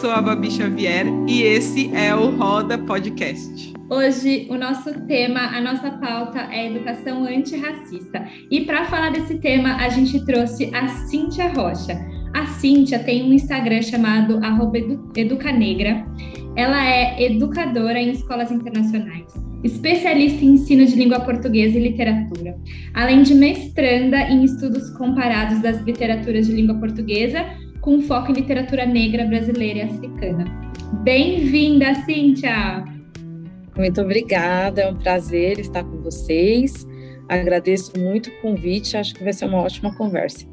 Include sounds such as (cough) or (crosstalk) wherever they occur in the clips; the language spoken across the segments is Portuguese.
sou a Babi Xavier e esse é o Roda Podcast. Hoje, o nosso tema, a nossa pauta é educação antirracista. E para falar desse tema, a gente trouxe a Cíntia Rocha. A Cíntia tem um Instagram chamado Educanegra. Ela é educadora em escolas internacionais, especialista em ensino de língua portuguesa e literatura, além de mestranda em estudos comparados das literaturas de língua portuguesa com foco em literatura negra brasileira e africana. Bem-vinda, Cíntia! Muito obrigada, é um prazer estar com vocês. Agradeço muito o convite, acho que vai ser uma ótima conversa.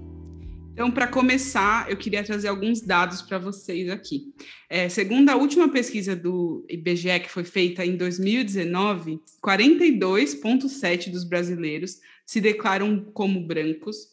Então, para começar, eu queria trazer alguns dados para vocês aqui. É, segundo a última pesquisa do IBGE, que foi feita em 2019, 42,7% dos brasileiros se declaram como brancos,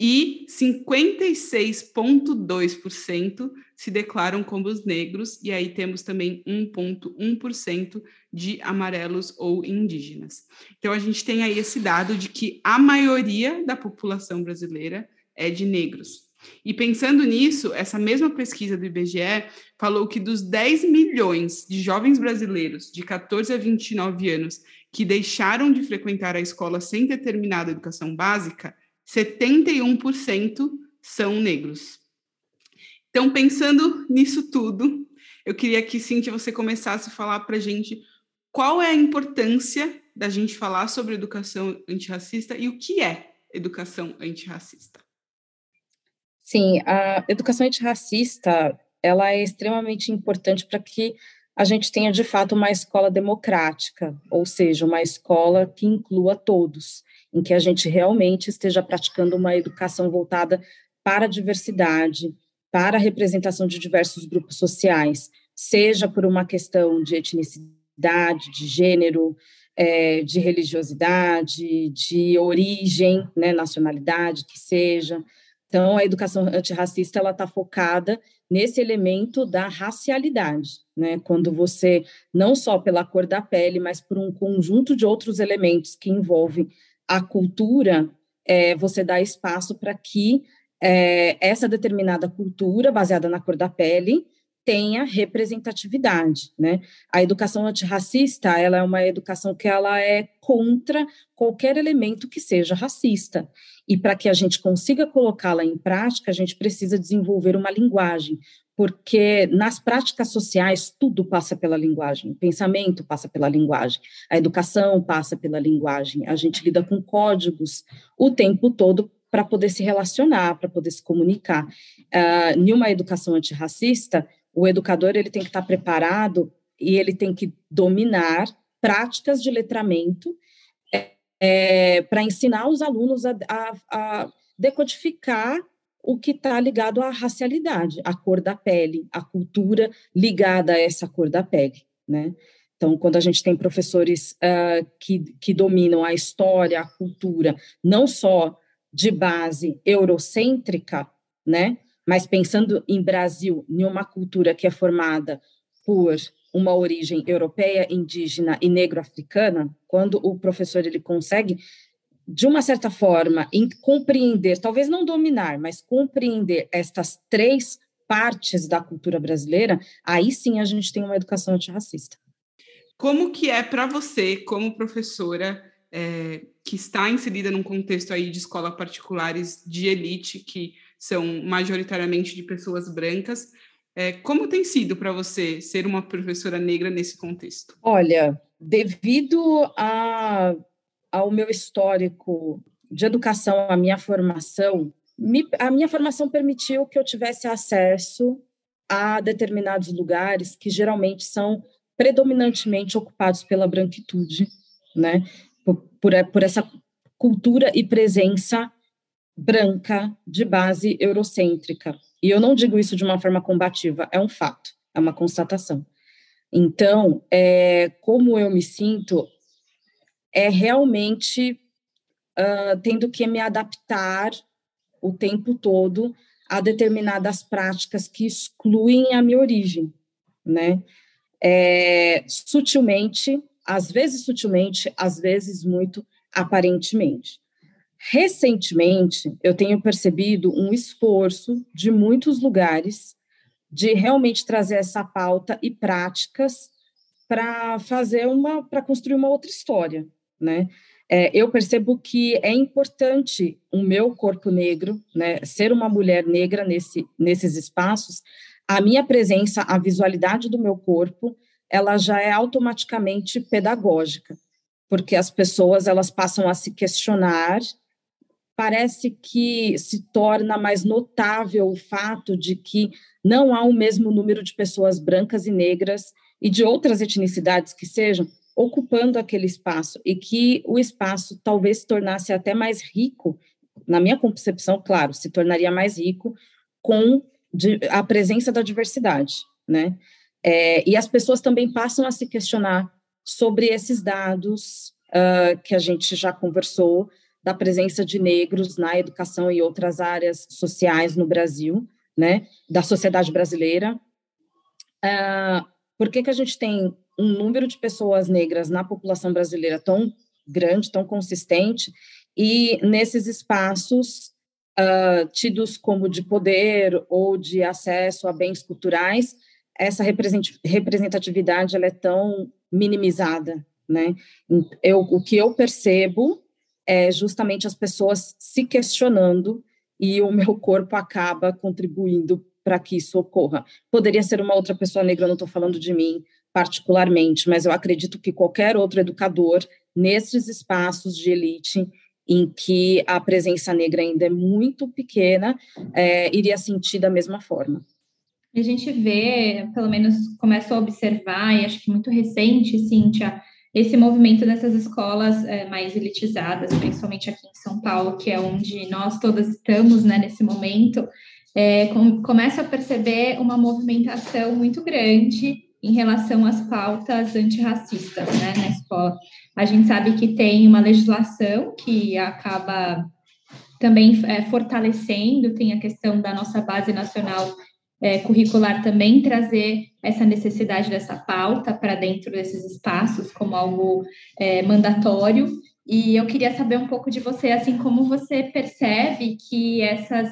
e 56,2% se declaram como os negros, e aí temos também 1,1% de amarelos ou indígenas. Então, a gente tem aí esse dado de que a maioria da população brasileira é de negros. E pensando nisso, essa mesma pesquisa do IBGE falou que dos 10 milhões de jovens brasileiros de 14 a 29 anos que deixaram de frequentar a escola sem determinada educação básica, 71% são negros. Então, pensando nisso tudo, eu queria que, Cíntia, você começasse a falar para a gente qual é a importância da gente falar sobre educação antirracista e o que é educação antirracista. Sim, a educação antirracista ela é extremamente importante para que a gente tenha de fato uma escola democrática, ou seja, uma escola que inclua todos em que a gente realmente esteja praticando uma educação voltada para a diversidade, para a representação de diversos grupos sociais, seja por uma questão de etnicidade, de gênero, é, de religiosidade, de origem, né, nacionalidade, que seja. Então, a educação antirracista está focada nesse elemento da racialidade, né? Quando você não só pela cor da pele, mas por um conjunto de outros elementos que envolvem a cultura, é, você dá espaço para que é, essa determinada cultura, baseada na cor da pele, tenha representatividade, né? A educação antirracista, ela é uma educação que ela é contra qualquer elemento que seja racista. E para que a gente consiga colocá-la em prática, a gente precisa desenvolver uma linguagem, porque nas práticas sociais tudo passa pela linguagem, o pensamento passa pela linguagem, a educação passa pela linguagem, a gente lida com códigos o tempo todo para poder se relacionar, para poder se comunicar. Uh, em uma educação antirracista, o educador ele tem que estar preparado e ele tem que dominar práticas de letramento é, para ensinar os alunos a, a, a decodificar o que está ligado à racialidade, à cor da pele, à cultura ligada a essa cor da pele, né? Então, quando a gente tem professores uh, que, que dominam a história, a cultura, não só de base eurocêntrica, né? Mas pensando em Brasil, em uma cultura que é formada por uma origem europeia, indígena e negro-africana, quando o professor ele consegue de uma certa forma, compreender, talvez não dominar, mas compreender estas três partes da cultura brasileira, aí sim a gente tem uma educação antirracista. Como que é para você, como professora, é, que está inserida num contexto aí de escolas particulares de elite, que são majoritariamente de pessoas brancas, é, como tem sido para você ser uma professora negra nesse contexto? Olha, devido a ao meu histórico de educação, a minha formação, me, a minha formação permitiu que eu tivesse acesso a determinados lugares que geralmente são predominantemente ocupados pela branquitude, né? Por, por, por essa cultura e presença branca de base eurocêntrica. E eu não digo isso de uma forma combativa, é um fato, é uma constatação. Então, é, como eu me sinto, é realmente uh, tendo que me adaptar o tempo todo a determinadas práticas que excluem a minha origem, né? É, sutilmente, às vezes sutilmente, às vezes muito aparentemente. Recentemente, eu tenho percebido um esforço de muitos lugares de realmente trazer essa pauta e práticas para fazer uma, para construir uma outra história, né? É, eu percebo que é importante o meu corpo negro, né, ser uma mulher negra nesse, nesses espaços, a minha presença, a visualidade do meu corpo, ela já é automaticamente pedagógica, porque as pessoas elas passam a se questionar parece que se torna mais notável o fato de que não há o mesmo número de pessoas brancas e negras e de outras etnicidades que sejam ocupando aquele espaço e que o espaço talvez se tornasse até mais rico, na minha concepção, claro, se tornaria mais rico com a presença da diversidade, né? É, e as pessoas também passam a se questionar sobre esses dados uh, que a gente já conversou, da presença de negros na educação e outras áreas sociais no Brasil, né, da sociedade brasileira. Uh, por que, que a gente tem um número de pessoas negras na população brasileira tão grande, tão consistente, e nesses espaços uh, tidos como de poder ou de acesso a bens culturais, essa representatividade ela é tão minimizada, né? Eu, o que eu percebo é justamente as pessoas se questionando e o meu corpo acaba contribuindo para que isso ocorra. Poderia ser uma outra pessoa negra, não estou falando de mim particularmente, mas eu acredito que qualquer outro educador, nesses espaços de elite, em que a presença negra ainda é muito pequena, é, iria sentir da mesma forma. A gente vê, pelo menos começa a observar, e acho que muito recente, Cíntia, esse movimento dessas escolas é, mais elitizadas, principalmente aqui em São Paulo, que é onde nós todas estamos né, nesse momento, é, com, começa a perceber uma movimentação muito grande em relação às pautas antirracistas né, na escola. A gente sabe que tem uma legislação que acaba também é, fortalecendo, tem a questão da nossa base nacional é, curricular também trazer essa necessidade dessa pauta para dentro desses espaços como algo é, mandatório. E eu queria saber um pouco de você, assim, como você percebe que essas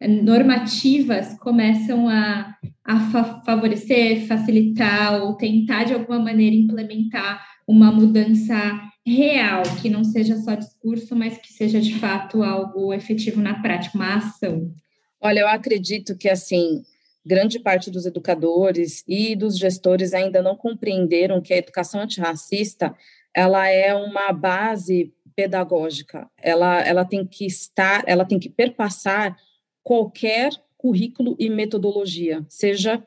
normativas começam a, a fa favorecer, facilitar ou tentar de alguma maneira implementar uma mudança real, que não seja só discurso, mas que seja de fato algo efetivo na prática, uma ação. Olha, eu acredito que, assim, grande parte dos educadores e dos gestores ainda não compreenderam que a educação antirracista, ela é uma base pedagógica, ela, ela tem que estar, ela tem que perpassar qualquer currículo e metodologia, seja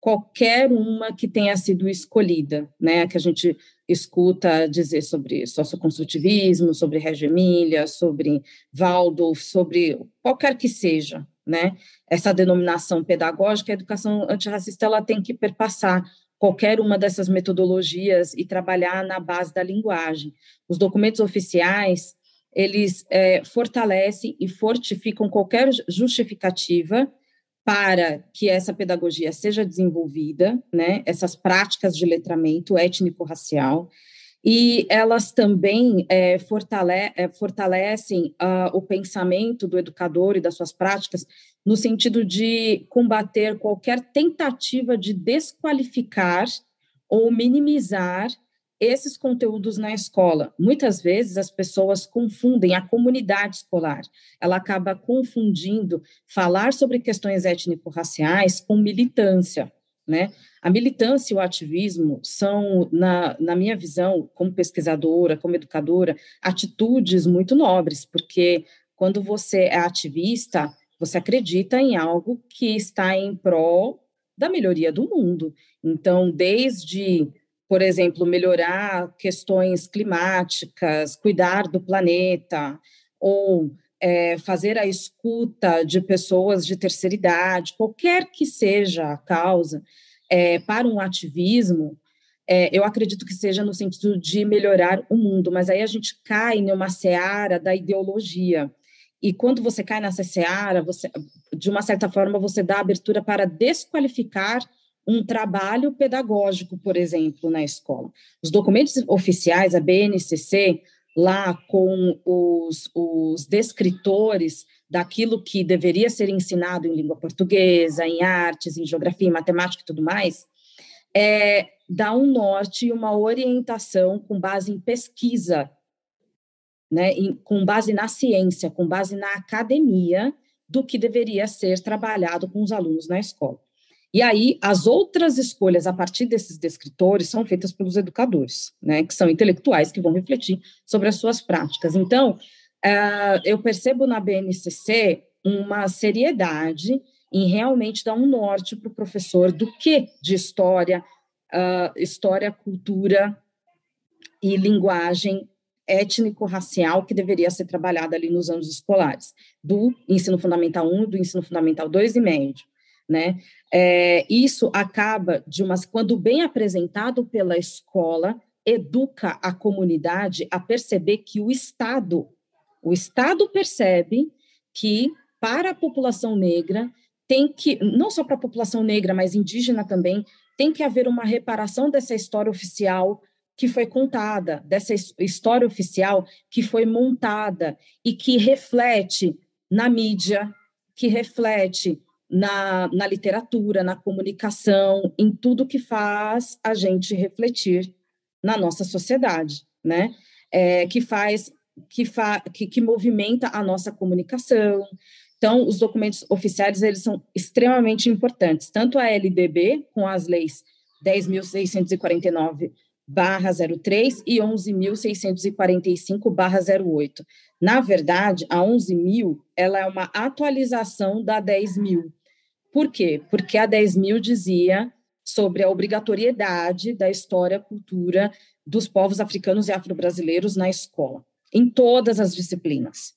qualquer uma que tenha sido escolhida, né, que a gente escuta dizer sobre socioconstrutivismo, sobre Reggio Emília, sobre Waldorf, sobre qualquer que seja, né, essa denominação pedagógica, a educação antirracista ela tem que perpassar qualquer uma dessas metodologias e trabalhar na base da linguagem. Os documentos oficiais, eles é, fortalecem e fortificam qualquer justificativa para que essa pedagogia seja desenvolvida, né, essas práticas de letramento étnico-racial, e elas também é, fortale é, fortalecem uh, o pensamento do educador e das suas práticas no sentido de combater qualquer tentativa de desqualificar ou minimizar esses conteúdos na escola. Muitas vezes as pessoas confundem a comunidade escolar. Ela acaba confundindo falar sobre questões étnico-raciais com militância, né? A militância e o ativismo são, na, na minha visão, como pesquisadora, como educadora, atitudes muito nobres, porque quando você é ativista, você acredita em algo que está em prol da melhoria do mundo. Então, desde por exemplo, melhorar questões climáticas, cuidar do planeta, ou é, fazer a escuta de pessoas de terceira idade, qualquer que seja a causa, é, para um ativismo, é, eu acredito que seja no sentido de melhorar o mundo, mas aí a gente cai numa seara da ideologia. E quando você cai nessa seara, você, de uma certa forma, você dá abertura para desqualificar um trabalho pedagógico, por exemplo, na escola. Os documentos oficiais, a BNCC, lá com os, os descritores daquilo que deveria ser ensinado em língua portuguesa, em artes, em geografia, em matemática e tudo mais, é dar um norte e uma orientação com base em pesquisa, né, em, com base na ciência, com base na academia, do que deveria ser trabalhado com os alunos na escola. E aí, as outras escolhas a partir desses descritores são feitas pelos educadores, né, que são intelectuais que vão refletir sobre as suas práticas. Então, uh, eu percebo na BNCC uma seriedade em realmente dar um norte para o professor do que de história, uh, história, cultura e linguagem étnico-racial que deveria ser trabalhada ali nos anos escolares, do ensino fundamental 1, do ensino fundamental 2 e médio né? É, isso acaba de umas quando bem apresentado pela escola educa a comunidade a perceber que o Estado, o Estado percebe que para a população negra tem que não só para a população negra, mas indígena também tem que haver uma reparação dessa história oficial que foi contada, dessa história oficial que foi montada e que reflete na mídia, que reflete na, na literatura, na comunicação, em tudo que faz a gente refletir na nossa sociedade, né? É, que faz, que, fa, que, que movimenta a nossa comunicação. Então, os documentos oficiais, eles são extremamente importantes, tanto a LDB, com as leis 10.649 barra 03 e 11.645 barra 08. Na verdade, a 11.000, ela é uma atualização da 10.000, por quê? Porque a 10 mil dizia sobre a obrigatoriedade da história, cultura dos povos africanos e afro-brasileiros na escola, em todas as disciplinas.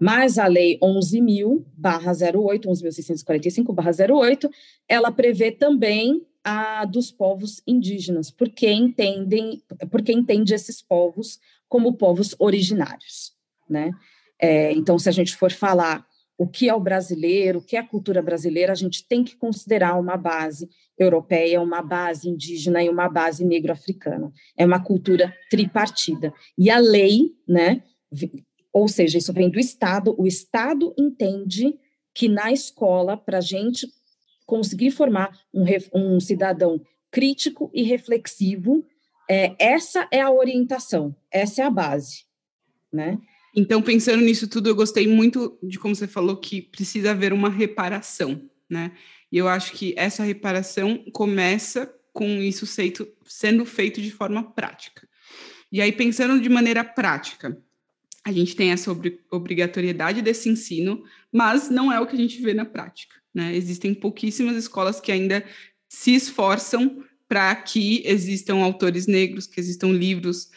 Mas a lei 11.000/08, 11.645/08, ela prevê também a dos povos indígenas, porque entendem, porque entende esses povos como povos originários, né? É, então, se a gente for falar o que é o brasileiro, o que é a cultura brasileira, a gente tem que considerar uma base europeia, uma base indígena e uma base negro-africana. É uma cultura tripartida. E a lei, né, ou seja, isso vem do Estado, o Estado entende que na escola, para a gente conseguir formar um, um cidadão crítico e reflexivo, é, essa é a orientação, essa é a base, né? Então, pensando nisso tudo, eu gostei muito de como você falou que precisa haver uma reparação, né? E eu acho que essa reparação começa com isso feito, sendo feito de forma prática. E aí, pensando de maneira prática, a gente tem essa obrigatoriedade desse ensino, mas não é o que a gente vê na prática. Né? Existem pouquíssimas escolas que ainda se esforçam para que existam autores negros, que existam livros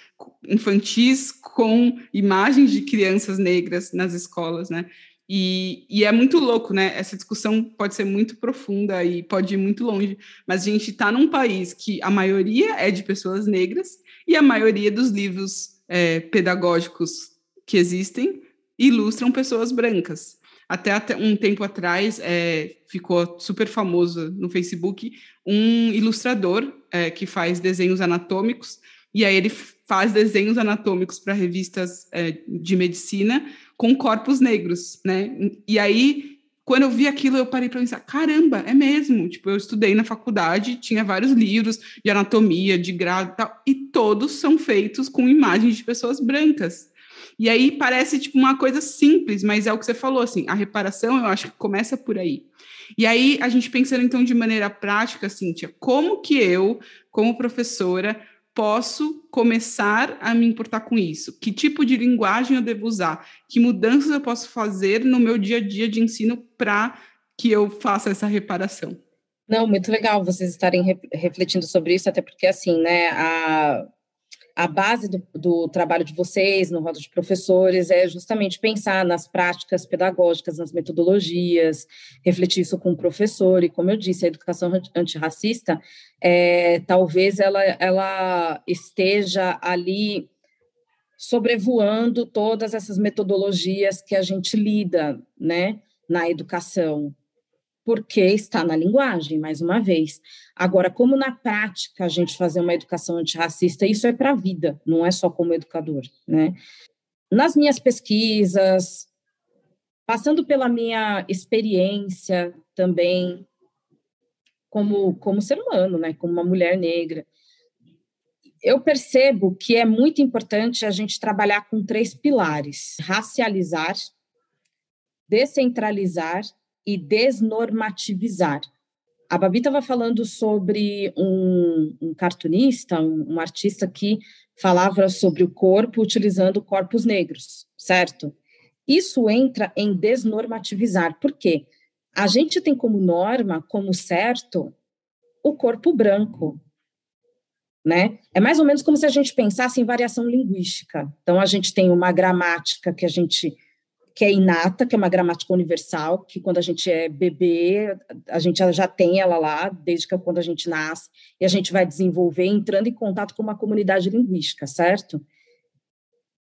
infantis com imagens de crianças negras nas escolas, né? E, e, é muito louco, né? Essa discussão pode ser muito profunda e pode ir muito longe, mas a gente está num país que a maioria é de pessoas negras e a maioria dos livros é, pedagógicos que existem ilustram pessoas brancas. Até, até um tempo atrás é, ficou super famoso no Facebook um ilustrador é, que faz desenhos anatômicos, e aí ele faz desenhos anatômicos para revistas é, de medicina com corpos negros, né? E aí, quando eu vi aquilo, eu parei para pensar, caramba, é mesmo. Tipo, eu estudei na faculdade, tinha vários livros de anatomia, de grado e tal, e todos são feitos com imagens de pessoas brancas. E aí parece tipo uma coisa simples, mas é o que você falou, assim, a reparação eu acho que começa por aí. E aí a gente pensando então de maneira prática, Cíntia, como que eu, como professora, posso começar a me importar com isso? Que tipo de linguagem eu devo usar? Que mudanças eu posso fazer no meu dia a dia de ensino para que eu faça essa reparação? Não, muito legal vocês estarem re refletindo sobre isso, até porque, assim, né, a, a base do, do, trabalho de vocês no Roda de Professores é justamente pensar nas práticas pedagógicas, nas metodologias, refletir isso com o professor, e como eu disse, a educação antirracista, é, talvez ela, ela esteja ali sobrevoando todas essas metodologias que a gente lida, né, na educação. Porque está na linguagem, mais uma vez. Agora, como na prática a gente fazer uma educação antirracista, isso é para a vida, não é só como educador, né? Nas minhas pesquisas, passando pela minha experiência também como, como ser humano, né, como uma mulher negra, eu percebo que é muito importante a gente trabalhar com três pilares: racializar, descentralizar e desnormativizar. A Babi estava falando sobre um, um cartunista, um, um, artista que falava sobre o corpo utilizando corpos negros, certo? Isso entra em desnormativizar. Por quê? A gente tem como norma, como certo, o corpo branco, né? É mais ou menos como se a gente pensasse em variação linguística. Então, a gente tem uma gramática que a gente que é inata, que é uma gramática universal, que quando a gente é bebê, a gente já tem ela lá, desde que quando a gente nasce, e a gente vai desenvolver entrando em contato com uma comunidade linguística, certo?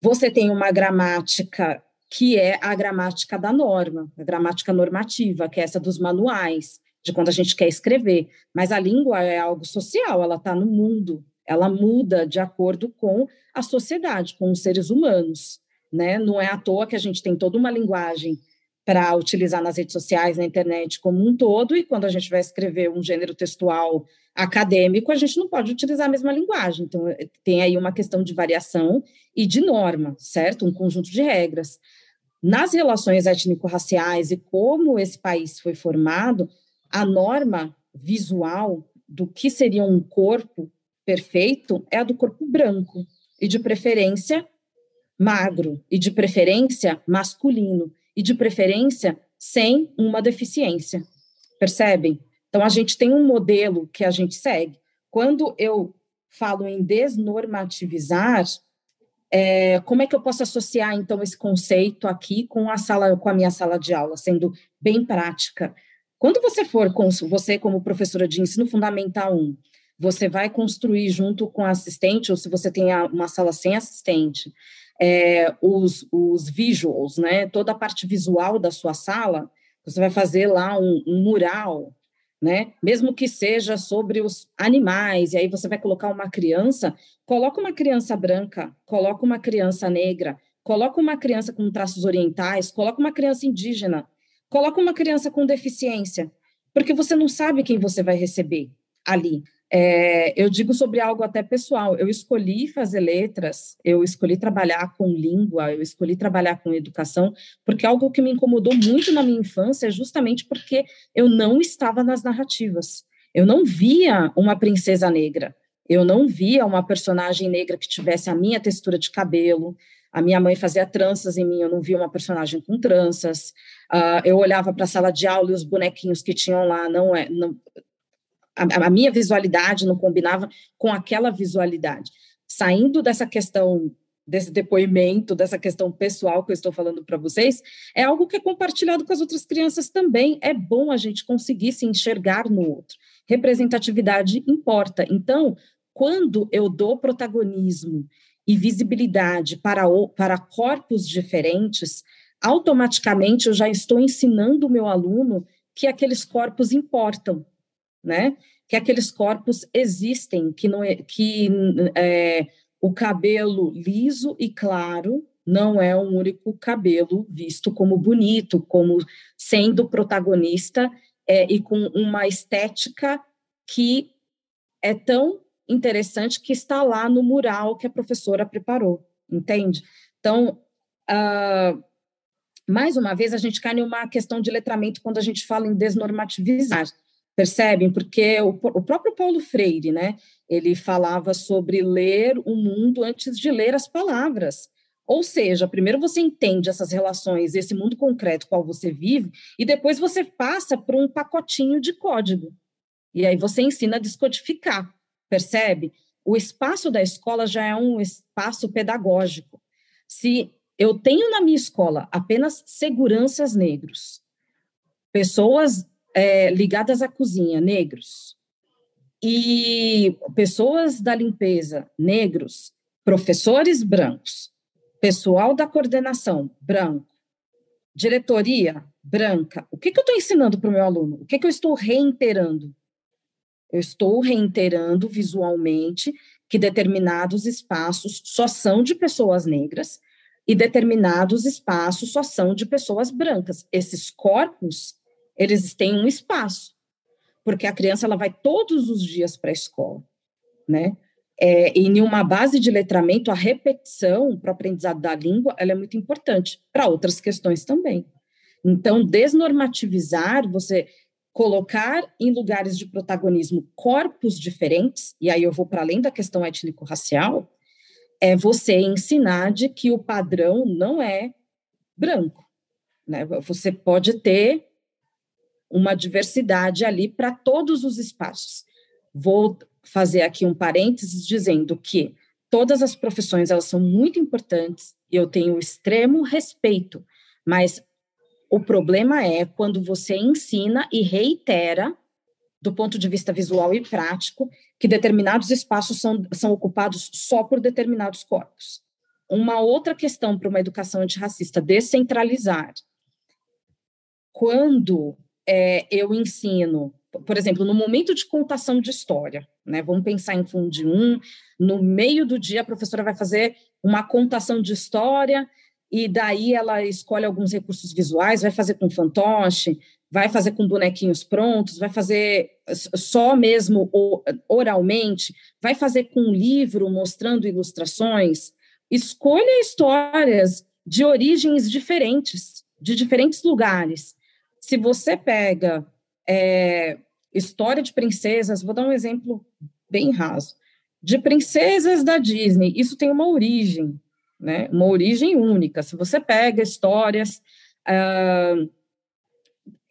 Você tem uma gramática que é a gramática da norma, a gramática normativa, que é essa dos manuais, de quando a gente quer escrever. Mas a língua é algo social, ela está no mundo, ela muda de acordo com a sociedade, com os seres humanos. Né? Não é à toa que a gente tem toda uma linguagem para utilizar nas redes sociais, na internet como um todo, e quando a gente vai escrever um gênero textual acadêmico, a gente não pode utilizar a mesma linguagem. Então, eh, tem aí uma questão de variação e de norma, certo? Um conjunto de regras. Nas relações étnico-raciais e como esse país foi formado, a norma visual do que seria um corpo perfeito é a do corpo branco, e de preferência magro, e de preferência masculino, e de preferência sem uma deficiência. Percebem? Então, a gente tem um modelo que a gente segue. Quando eu falo em desnormativizar, é, como é que eu posso associar, então, esse conceito aqui com a sala, com a minha sala de aula, sendo bem prática? Quando você for, com, você como professora de ensino fundamental 1, você vai construir junto com a assistente, ou se você tem uma sala sem assistente, é, os, os visuals, né, toda a parte visual da sua sala, você vai fazer lá um, um mural né? Mesmo que seja sobre os animais, e aí você vai colocar uma criança, coloca uma criança branca, coloca uma criança negra, coloca uma criança com traços orientais, coloca uma criança indígena, coloca uma criança com deficiência, porque você não sabe quem você vai receber ali. É, eu digo sobre algo até pessoal. Eu escolhi fazer letras, eu escolhi trabalhar com língua, eu escolhi trabalhar com educação, porque algo que me incomodou muito na minha infância é justamente porque eu não estava nas narrativas. Eu não via uma princesa negra. Eu não via uma personagem negra que tivesse a minha textura de cabelo. A minha mãe fazia tranças em mim, eu não via uma personagem com tranças. Uh, eu olhava para a sala de aula e os bonequinhos que tinham lá não é, não, a, a minha visualidade não combinava com aquela visualidade. Saindo dessa questão desse depoimento, dessa questão pessoal que eu estou falando para vocês, é algo que é compartilhado com as outras crianças também. É bom a gente conseguir se enxergar no outro. Representatividade importa. Então, quando eu dou protagonismo e visibilidade para, o, para corpos diferentes, automaticamente eu já estou ensinando o meu aluno que aqueles corpos importam, né? Que aqueles corpos existem, que não é, que é, o cabelo liso e claro não é um único cabelo visto como bonito, como sendo protagonista é, e com uma estética que é tão interessante que está lá no mural que a professora preparou, entende? Então, uh, mais uma vez, a gente cai em uma questão de letramento quando a gente fala em desnormativizar percebem? Porque o, o, próprio Paulo Freire, né, ele falava sobre ler o mundo antes de ler as palavras. Ou seja, primeiro você entende essas relações, esse mundo concreto qual você vive, e depois você passa para um pacotinho de código. E aí você ensina a descodificar, percebe? O espaço da escola já é um espaço pedagógico. Se eu tenho na minha escola apenas seguranças negros, pessoas é, ligadas à cozinha, negros, e pessoas da limpeza, negros, professores brancos, pessoal da coordenação, branco, diretoria branca. O que, que eu estou ensinando para o meu aluno? O que, que eu estou reiterando? Eu estou reiterando visualmente que determinados espaços só são de pessoas negras e determinados espaços só são de pessoas brancas. Esses corpos, eles têm um espaço, porque a criança ela vai todos os dias para a escola, né? É, e em uma base de letramento, a repetição para o aprendizado da língua, ela é muito importante para outras questões também. Então, desnormativizar, você colocar em lugares de protagonismo corpos diferentes, e aí eu vou para além da questão étnico-racial, é você ensinar de que o padrão não é branco. Né? Você pode ter uma diversidade ali para todos os espaços. Vou fazer aqui um parênteses dizendo que todas as profissões elas são muito importantes e eu tenho extremo respeito, mas o problema é quando você ensina e reitera do ponto de vista visual e prático que determinados espaços são, são ocupados só por determinados corpos. Uma outra questão para uma educação antirracista, descentralizar. Quando é, eu ensino por exemplo, no momento de contação de história, né? Vamos pensar em Fundo 1, no meio do dia a professora vai fazer uma contação de história e daí ela escolhe alguns recursos visuais, vai fazer com fantoche, vai fazer com bonequinhos prontos, vai fazer só mesmo oralmente, vai fazer com um livro mostrando ilustrações. Escolha histórias de origens diferentes, de diferentes lugares. Se você pega é, história de princesas, vou dar um exemplo bem raso, de princesas da Disney, isso tem uma origem, né? Uma origem única. Se você pega histórias uh,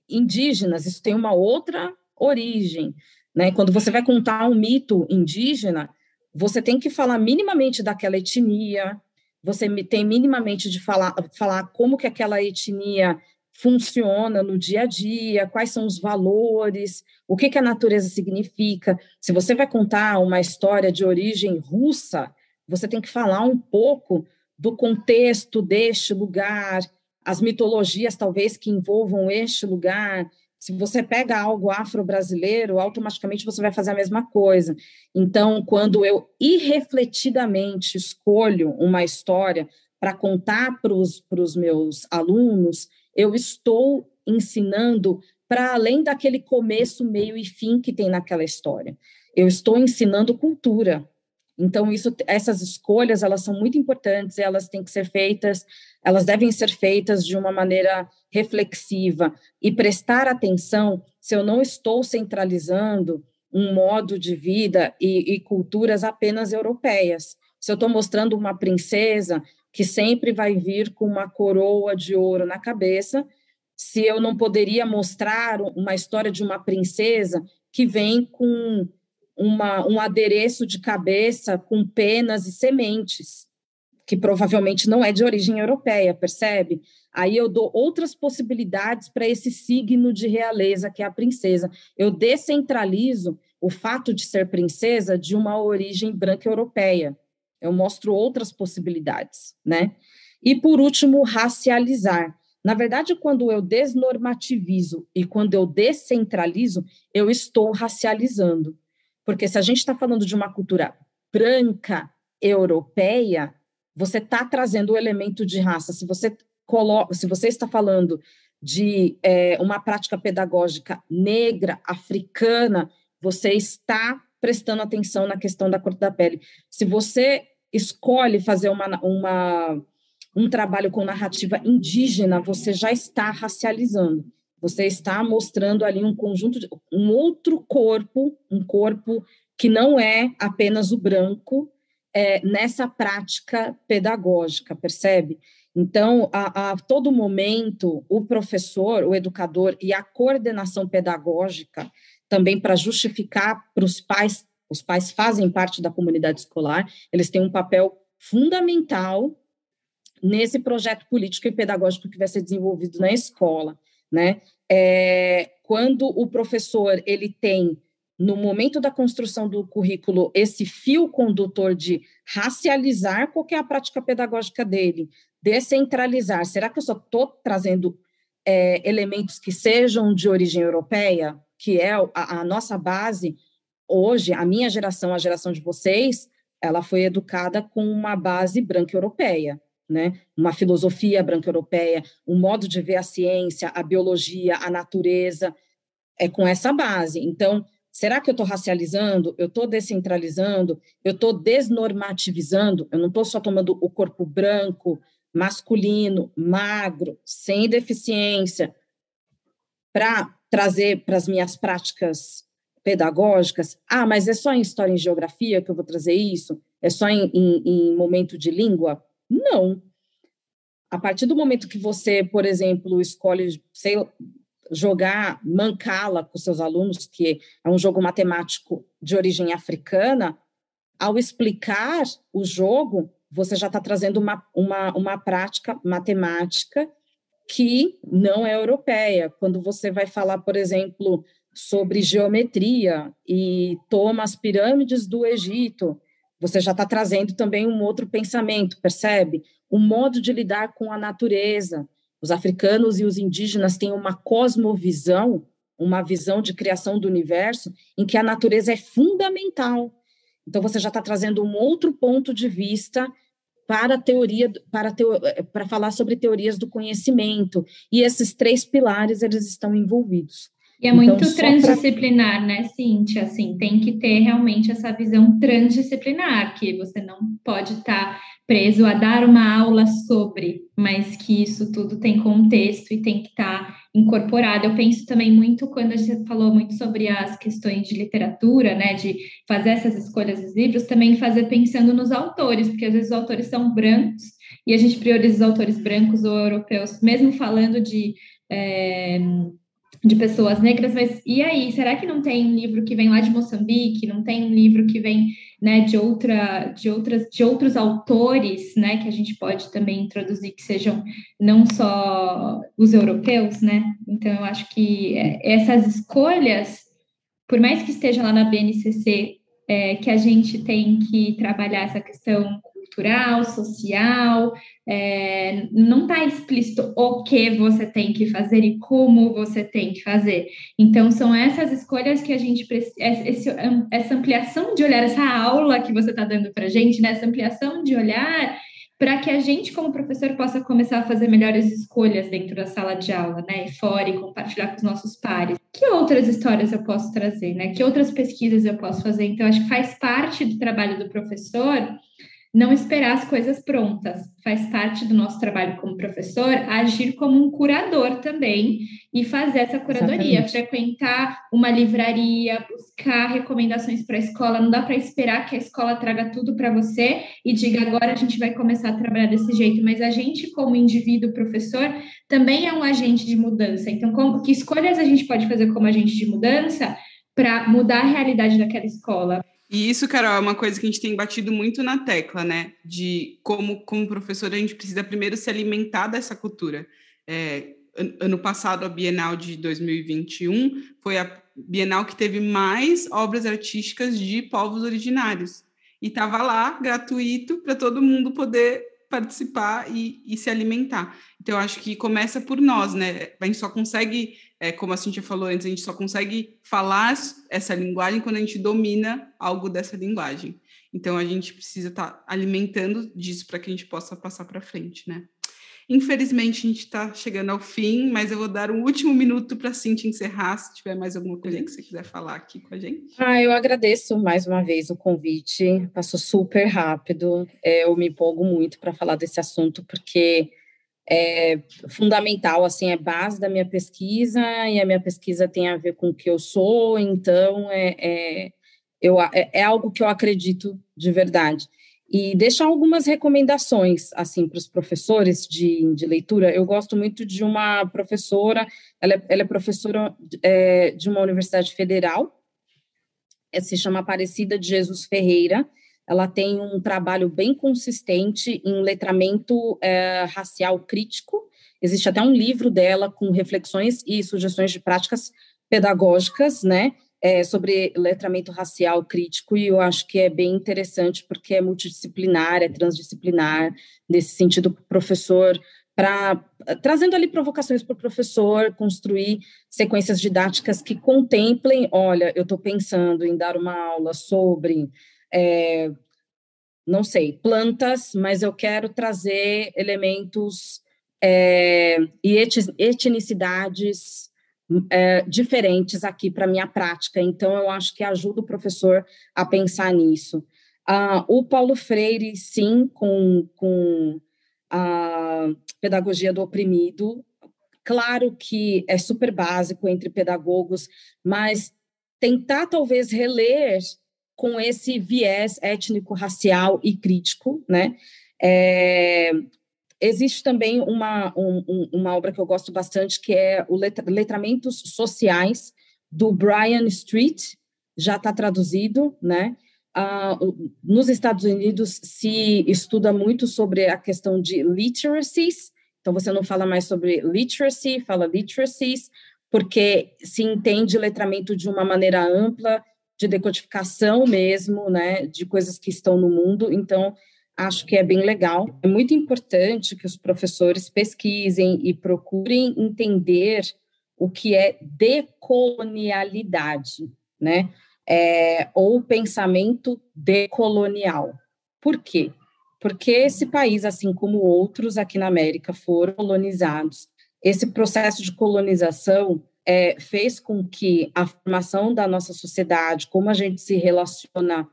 indígenas, isso tem uma outra origem, né? Quando você vai contar um mito indígena, você tem que falar minimamente daquela etnia, você tem minimamente de falar, falar como que aquela etnia funciona no dia a dia, quais são os valores, o que, que a natureza significa. Se você vai contar uma história de origem russa, você tem que falar um pouco do contexto deste lugar, as mitologias talvez que envolvam este lugar. Se você pega algo afro-brasileiro, automaticamente você vai fazer a mesma coisa. Então, quando eu irrefletidamente escolho uma história para contar para os meus alunos, eu estou ensinando para além daquele começo, meio e fim que tem naquela história. Eu estou ensinando cultura. Então isso, essas escolhas, elas são muito importantes, elas têm que ser feitas, elas devem ser feitas de uma maneira reflexiva e prestar atenção se eu não estou centralizando um modo de vida e, e culturas apenas europeias. Se eu estou mostrando uma princesa que sempre vai vir com uma coroa de ouro na cabeça, se eu não poderia mostrar uma história de uma princesa que vem com uma, um adereço de cabeça com penas e sementes, que provavelmente não é de origem europeia, percebe? Aí eu dou outras possibilidades para esse signo de realeza que é a princesa. Eu descentralizo o fato de ser princesa de uma origem branca europeia eu mostro outras possibilidades, né? E por último, racializar. Na verdade, quando eu desnormativizo e quando eu descentralizo, eu estou racializando. Porque se a gente está falando de uma cultura branca europeia, você está trazendo o elemento de raça. Se você coloca, se você está falando de é, uma prática pedagógica negra, africana, você está prestando atenção na questão da cor da pele. Se você escolhe fazer uma, uma, um trabalho com narrativa indígena, você já está racializando. Você está mostrando ali um conjunto, de, um outro corpo, um corpo que não é apenas o branco, é, nessa prática pedagógica, percebe? Então, a, a, todo momento, o professor, o educador e a coordenação pedagógica, também para justificar para os pais os pais fazem parte da comunidade escolar, eles têm um papel fundamental nesse projeto político e pedagógico que vai ser desenvolvido na escola, né? É, quando o professor ele tem no momento da construção do currículo, esse fio condutor de racializar qual é a prática pedagógica dele, descentralizar, será que eu só estou trazendo é, elementos que sejam de origem europeia, que é a, a nossa base? Hoje, a minha geração, a geração de vocês, ela foi educada com uma base branca europeia, né? Uma filosofia branca europeia, um modo de ver a ciência, a biologia, a natureza, é com essa base. Então, será que eu estou racializando? Eu estou descentralizando? Eu estou desnormativizando? Eu não estou só tomando o corpo branco, masculino, magro, sem deficiência, para trazer para as minhas práticas pedagógicas, ah, mas é só em história e geografia que eu vou trazer isso? É só em, em, em momento de língua? Não. A partir do momento que você, por exemplo, escolhe, sei, jogar mancala com seus alunos, que é um jogo matemático de origem africana, ao explicar o jogo, você já está trazendo uma, uma, uma prática matemática que não é europeia. Quando você vai falar, por exemplo, sobre geometria e toma as pirâmides do Egito, você já está trazendo também um outro pensamento, percebe? Um modo de lidar com a natureza. Os africanos e os indígenas têm uma cosmovisão, uma visão de criação do universo em que a natureza é fundamental. Então você já está trazendo um outro ponto de vista para teoria para, teo, para falar sobre teorias do conhecimento e esses três pilares eles estão envolvidos. E é muito então, transdisciplinar, pra... né, Cíntia? Assim, tem que ter realmente essa visão transdisciplinar, que você não pode estar tá preso a dar uma aula sobre, mas que isso tudo tem contexto e tem que estar tá incorporado. Eu penso também muito quando a gente falou muito sobre as questões de literatura, né, de fazer essas escolhas dos livros, também fazer pensando nos autores, porque às vezes os autores são brancos e a gente prioriza os autores brancos ou europeus, mesmo falando de é, de pessoas negras, mas e aí, será que não tem um livro que vem lá de Moçambique, não tem um livro que vem, né, de outra de outras de outros autores, né, que a gente pode também introduzir que sejam não só os europeus, né? Então eu acho que é, essas escolhas, por mais que esteja lá na BNCC, é, que a gente tem que trabalhar essa questão cultural, social, é, não está explícito o que você tem que fazer e como você tem que fazer. Então, são essas escolhas que a gente precisa, essa ampliação de olhar, essa aula que você está dando para a gente, né? essa ampliação de olhar para que a gente, como professor, possa começar a fazer melhores escolhas dentro da sala de aula, né, e fora, e compartilhar com os nossos pares. Que outras histórias eu posso trazer, né? Que outras pesquisas eu posso fazer? Então, acho que faz parte do trabalho do professor não esperar as coisas prontas. Faz parte do nosso trabalho como professor agir como um curador também e fazer essa curadoria, Exatamente. frequentar uma livraria, buscar recomendações para a escola. Não dá para esperar que a escola traga tudo para você e diga agora a gente vai começar a trabalhar desse jeito, mas a gente, como indivíduo professor, também é um agente de mudança. Então, como, que escolhas a gente pode fazer como agente de mudança? para mudar a realidade daquela escola. E isso, Carol, é uma coisa que a gente tem batido muito na tecla, né? De como, como professor, a gente precisa primeiro se alimentar dessa cultura. É, ano passado, a Bienal de 2021 foi a Bienal que teve mais obras artísticas de povos originários. E estava lá, gratuito, para todo mundo poder participar e, e, se alimentar. Então, eu acho que começa por nós, né? A gente só consegue é, como a Cintia falou antes, a gente só consegue falar essa linguagem quando a gente domina algo dessa linguagem. Então, a gente precisa estar tá alimentando disso para que a gente possa passar para frente, né? Infelizmente, a gente está chegando ao fim, mas eu vou dar um último minuto para a Cintia encerrar, se tiver mais alguma coisa que você quiser falar aqui com a gente. Ah, eu agradeço mais uma vez o convite, passou super rápido, é, eu me empolgo muito para falar desse assunto, porque é fundamental, assim, é base da minha pesquisa, e a minha pesquisa tem a ver com o que eu sou, então é, é, eu, é, é algo que eu acredito de verdade. E deixar algumas recomendações, assim, para os professores de, de leitura. Eu gosto muito de uma professora, ela é, ela é professora é, de uma universidade federal, se chama Aparecida de Jesus Ferreira, ela tem um trabalho bem consistente em letramento é, racial crítico. Existe até um livro dela com reflexões e sugestões de práticas pedagógicas, né? é, sobre letramento racial crítico, e eu acho que é bem interessante, porque é multidisciplinar, é transdisciplinar, nesse sentido, o professor para trazendo ali provocações para o professor construir sequências didáticas que contemplem, olha, eu estou pensando em dar uma aula sobre é, não sei, plantas, mas eu quero trazer elementos é, e etnicidades é, diferentes aqui para minha prática. Então, eu acho que ajuda o professor a pensar nisso. Ah, o Paulo Freire, sim, com, com a pedagogia do oprimido, claro que é super básico entre pedagogos, mas tentar talvez reler com esse viés étnico-racial e crítico, né? É, existe também uma, um, uma obra que eu gosto bastante, que é o Letramentos Sociais, do Brian Street, já está traduzido, né? Ah, nos Estados Unidos se estuda muito sobre a questão de literacies, então você não fala mais sobre literacy, fala literacies, porque se entende letramento de uma maneira ampla, de decodificação mesmo, né, de coisas que estão no mundo. Então, acho que é bem legal. É muito importante que os professores pesquisem e procurem entender o que é decolonialidade, né? É, ou pensamento decolonial. Por quê? Porque esse país, assim como outros aqui na América, foram colonizados. Esse processo de colonização é, fez com que a formação da nossa sociedade, como a gente se relaciona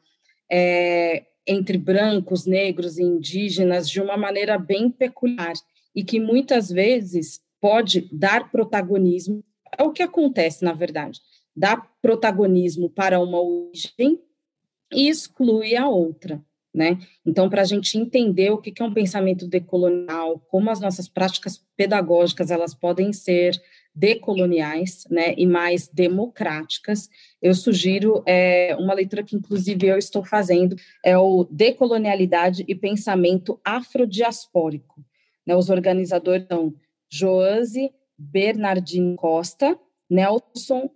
é, entre brancos, negros e indígenas, de uma maneira bem peculiar e que muitas vezes pode dar protagonismo, é o que acontece, na verdade, dá protagonismo para uma origem e exclui a outra. Né? Então, para a gente entender o que é um pensamento decolonial, como as nossas práticas pedagógicas elas podem ser decoloniais né, e mais democráticas, eu sugiro é, uma leitura que, inclusive, eu estou fazendo, é o Decolonialidade e Pensamento Afrodiaspórico. Né, os organizadores são Joase Bernardino Costa, Nelson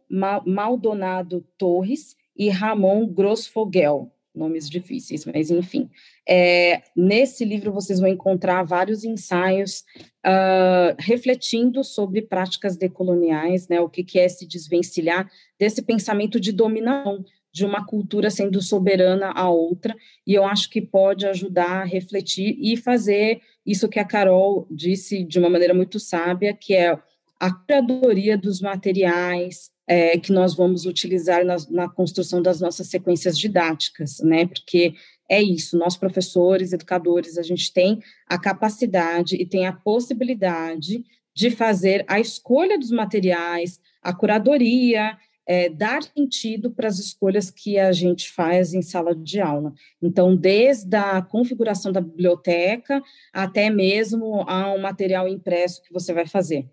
Maldonado Torres e Ramon Grosfogel nomes difíceis, mas enfim. É, nesse livro vocês vão encontrar vários ensaios uh, refletindo sobre práticas decoloniais, né, o que, que é se desvencilhar desse pensamento de dominação de uma cultura sendo soberana a outra, e eu acho que pode ajudar a refletir e fazer isso que a Carol disse de uma maneira muito sábia, que é a curadoria dos materiais, é, que nós vamos utilizar na, na, construção das nossas sequências didáticas, né? Porque é isso, nós professores, educadores, a gente tem a capacidade e tem a possibilidade de fazer a escolha dos materiais, a curadoria, é, dar sentido para as escolhas que a gente faz em sala de aula. Então, desde a configuração da biblioteca até mesmo ao material impresso que você vai fazer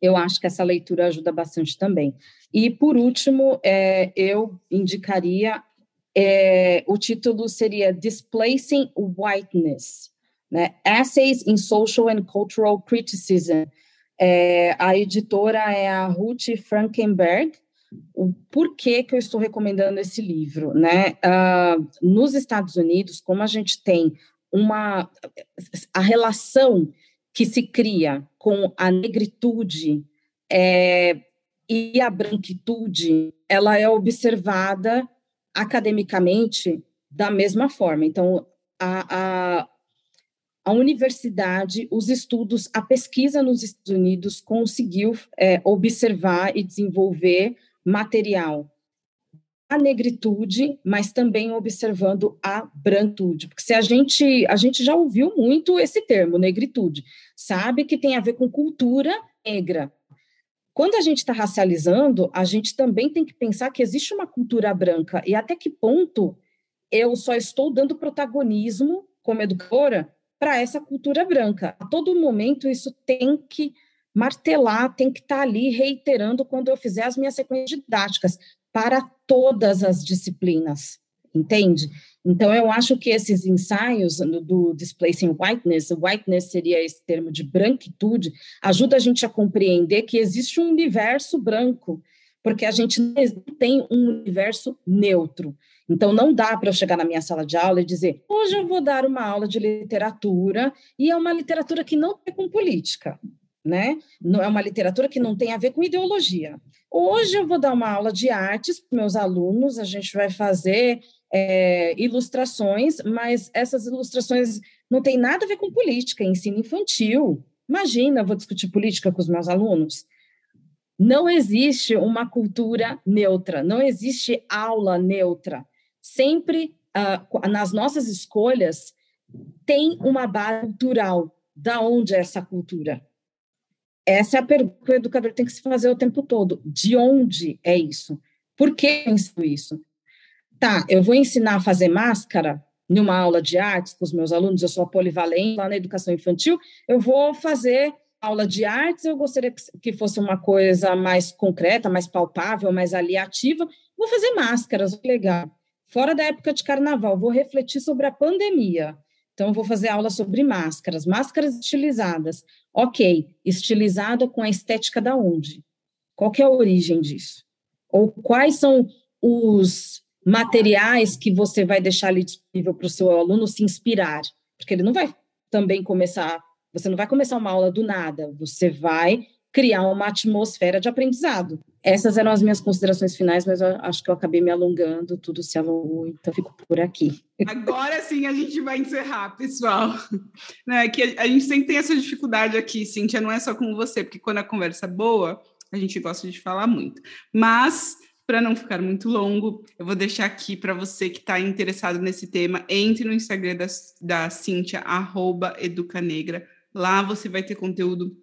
eu acho que essa leitura ajuda bastante também. E, por último, é, eu indicaria, é, o título seria Displacing Whiteness, né? Essays in Social and Cultural Criticism. É, a editora é a Ruth Frankenberg. O porquê que eu estou recomendando esse livro, né? Uh, nos Estados Unidos, como a gente tem uma a relação que se cria com a negritude é, e a branquitude, ela é observada academicamente da mesma forma. Então, a, a, a universidade, os estudos, a pesquisa nos Estados Unidos conseguiu é, observar e desenvolver material a negritude, mas também observando a branquitude, porque se a gente a gente já ouviu muito esse termo negritude, sabe que tem a ver com cultura negra. Quando a gente está racializando, a gente também tem que pensar que existe uma cultura branca e até que ponto eu só estou dando protagonismo como educadora para essa cultura branca. A todo momento isso tem que martelar, tem que estar tá ali reiterando quando eu fizer as minhas sequências didáticas para todas as disciplinas, entende? Então, eu acho que esses ensaios do Displacing Whiteness, whiteness seria esse termo de branquitude, ajuda a gente a compreender que existe um universo branco, porque a gente não tem um universo neutro. Então, não dá para eu chegar na minha sala de aula e dizer: hoje eu vou dar uma aula de literatura, e é uma literatura que não tem com política, né? Não é uma literatura que não tem a ver com ideologia. Hoje eu vou dar uma aula de artes para meus alunos, a gente vai fazer é, ilustrações, mas essas ilustrações não têm nada a ver com política, é ensino infantil. Imagina, eu vou discutir política com os meus alunos. Não existe uma cultura neutra, não existe aula neutra sempre uh, nas nossas escolhas tem uma base cultural. Da onde é essa cultura? Essa é a pergunta que o educador tem que se fazer o tempo todo. De onde é isso? Por que eu ensino isso? Tá, eu vou ensinar a fazer máscara numa aula de artes com os meus alunos, eu sou polivalente lá na educação infantil, eu vou fazer aula de artes, eu gostaria que fosse uma coisa mais concreta, mais palpável, mais aliativa, vou fazer máscaras, legal. Fora da época de carnaval, vou refletir sobre a pandemia. Então, vou fazer aula sobre máscaras, máscaras estilizadas. Ok, estilizada com a estética da onde? Qual é a origem disso? Ou quais são os materiais que você vai deixar ali disponível para o seu aluno se inspirar? Porque ele não vai também começar, você não vai começar uma aula do nada, você vai criar uma atmosfera de aprendizado. Essas eram as minhas considerações finais, mas eu acho que eu acabei me alongando, tudo se alongou, então fico por aqui. Agora sim a gente vai encerrar, pessoal. Né, que a gente sempre tem essa dificuldade aqui, Cíntia, não é só com você, porque quando a conversa é boa, a gente gosta de falar muito. Mas para não ficar muito longo, eu vou deixar aqui para você que está interessado nesse tema, entre no Instagram da, da Cíntia, arroba Educanegra. Lá você vai ter conteúdo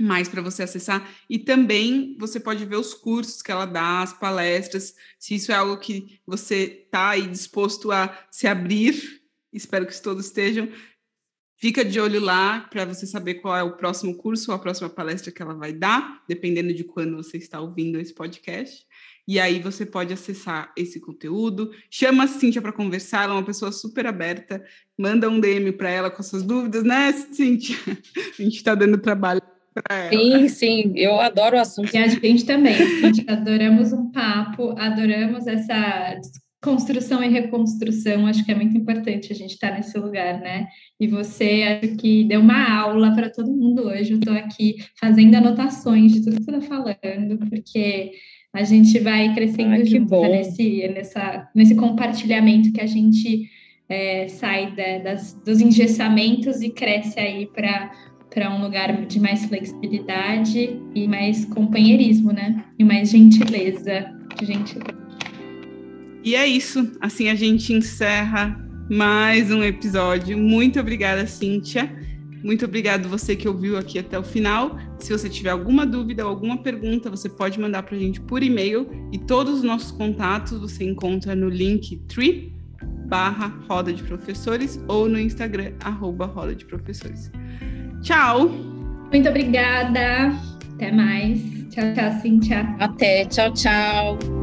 mais para você acessar. E também você pode ver os cursos que ela dá, as palestras, se isso é algo que você está aí disposto a se abrir, (laughs) espero que todos estejam. Fica de olho lá para você saber qual é o próximo curso ou a próxima palestra que ela vai dar, dependendo de quando você está ouvindo esse podcast. E aí você pode acessar esse conteúdo. Chama a Cíntia para conversar, ela é uma pessoa super aberta. Manda um DM para ela com suas dúvidas, né, Cíntia? (laughs) A gente está dando trabalho Sim, sim, eu adoro o assunto. E a gente também, a gente adoramos um papo, adoramos essa construção e reconstrução, acho que é muito importante a gente estar nesse lugar, né? E você, acho que deu uma aula para todo mundo hoje, eu estou aqui fazendo anotações de tudo que você está falando, porque a gente vai crescendo Ai, junto né? nesse, nessa, nesse compartilhamento que a gente é, sai de, das, dos engessamentos e cresce aí para para um lugar de mais flexibilidade e mais companheirismo, né? E mais gentileza, gentileza. E é isso. Assim a gente encerra mais um episódio. Muito obrigada, Cíntia. Muito obrigado você que ouviu aqui até o final. Se você tiver alguma dúvida ou alguma pergunta, você pode mandar para a gente por e-mail e todos os nossos contatos você encontra no link tree barra Roda de Professores ou no Instagram, arroba Roda de Professores. Tchau. Muito obrigada. Até mais. Tchau, tchau, Cintia. Até. Tchau, tchau.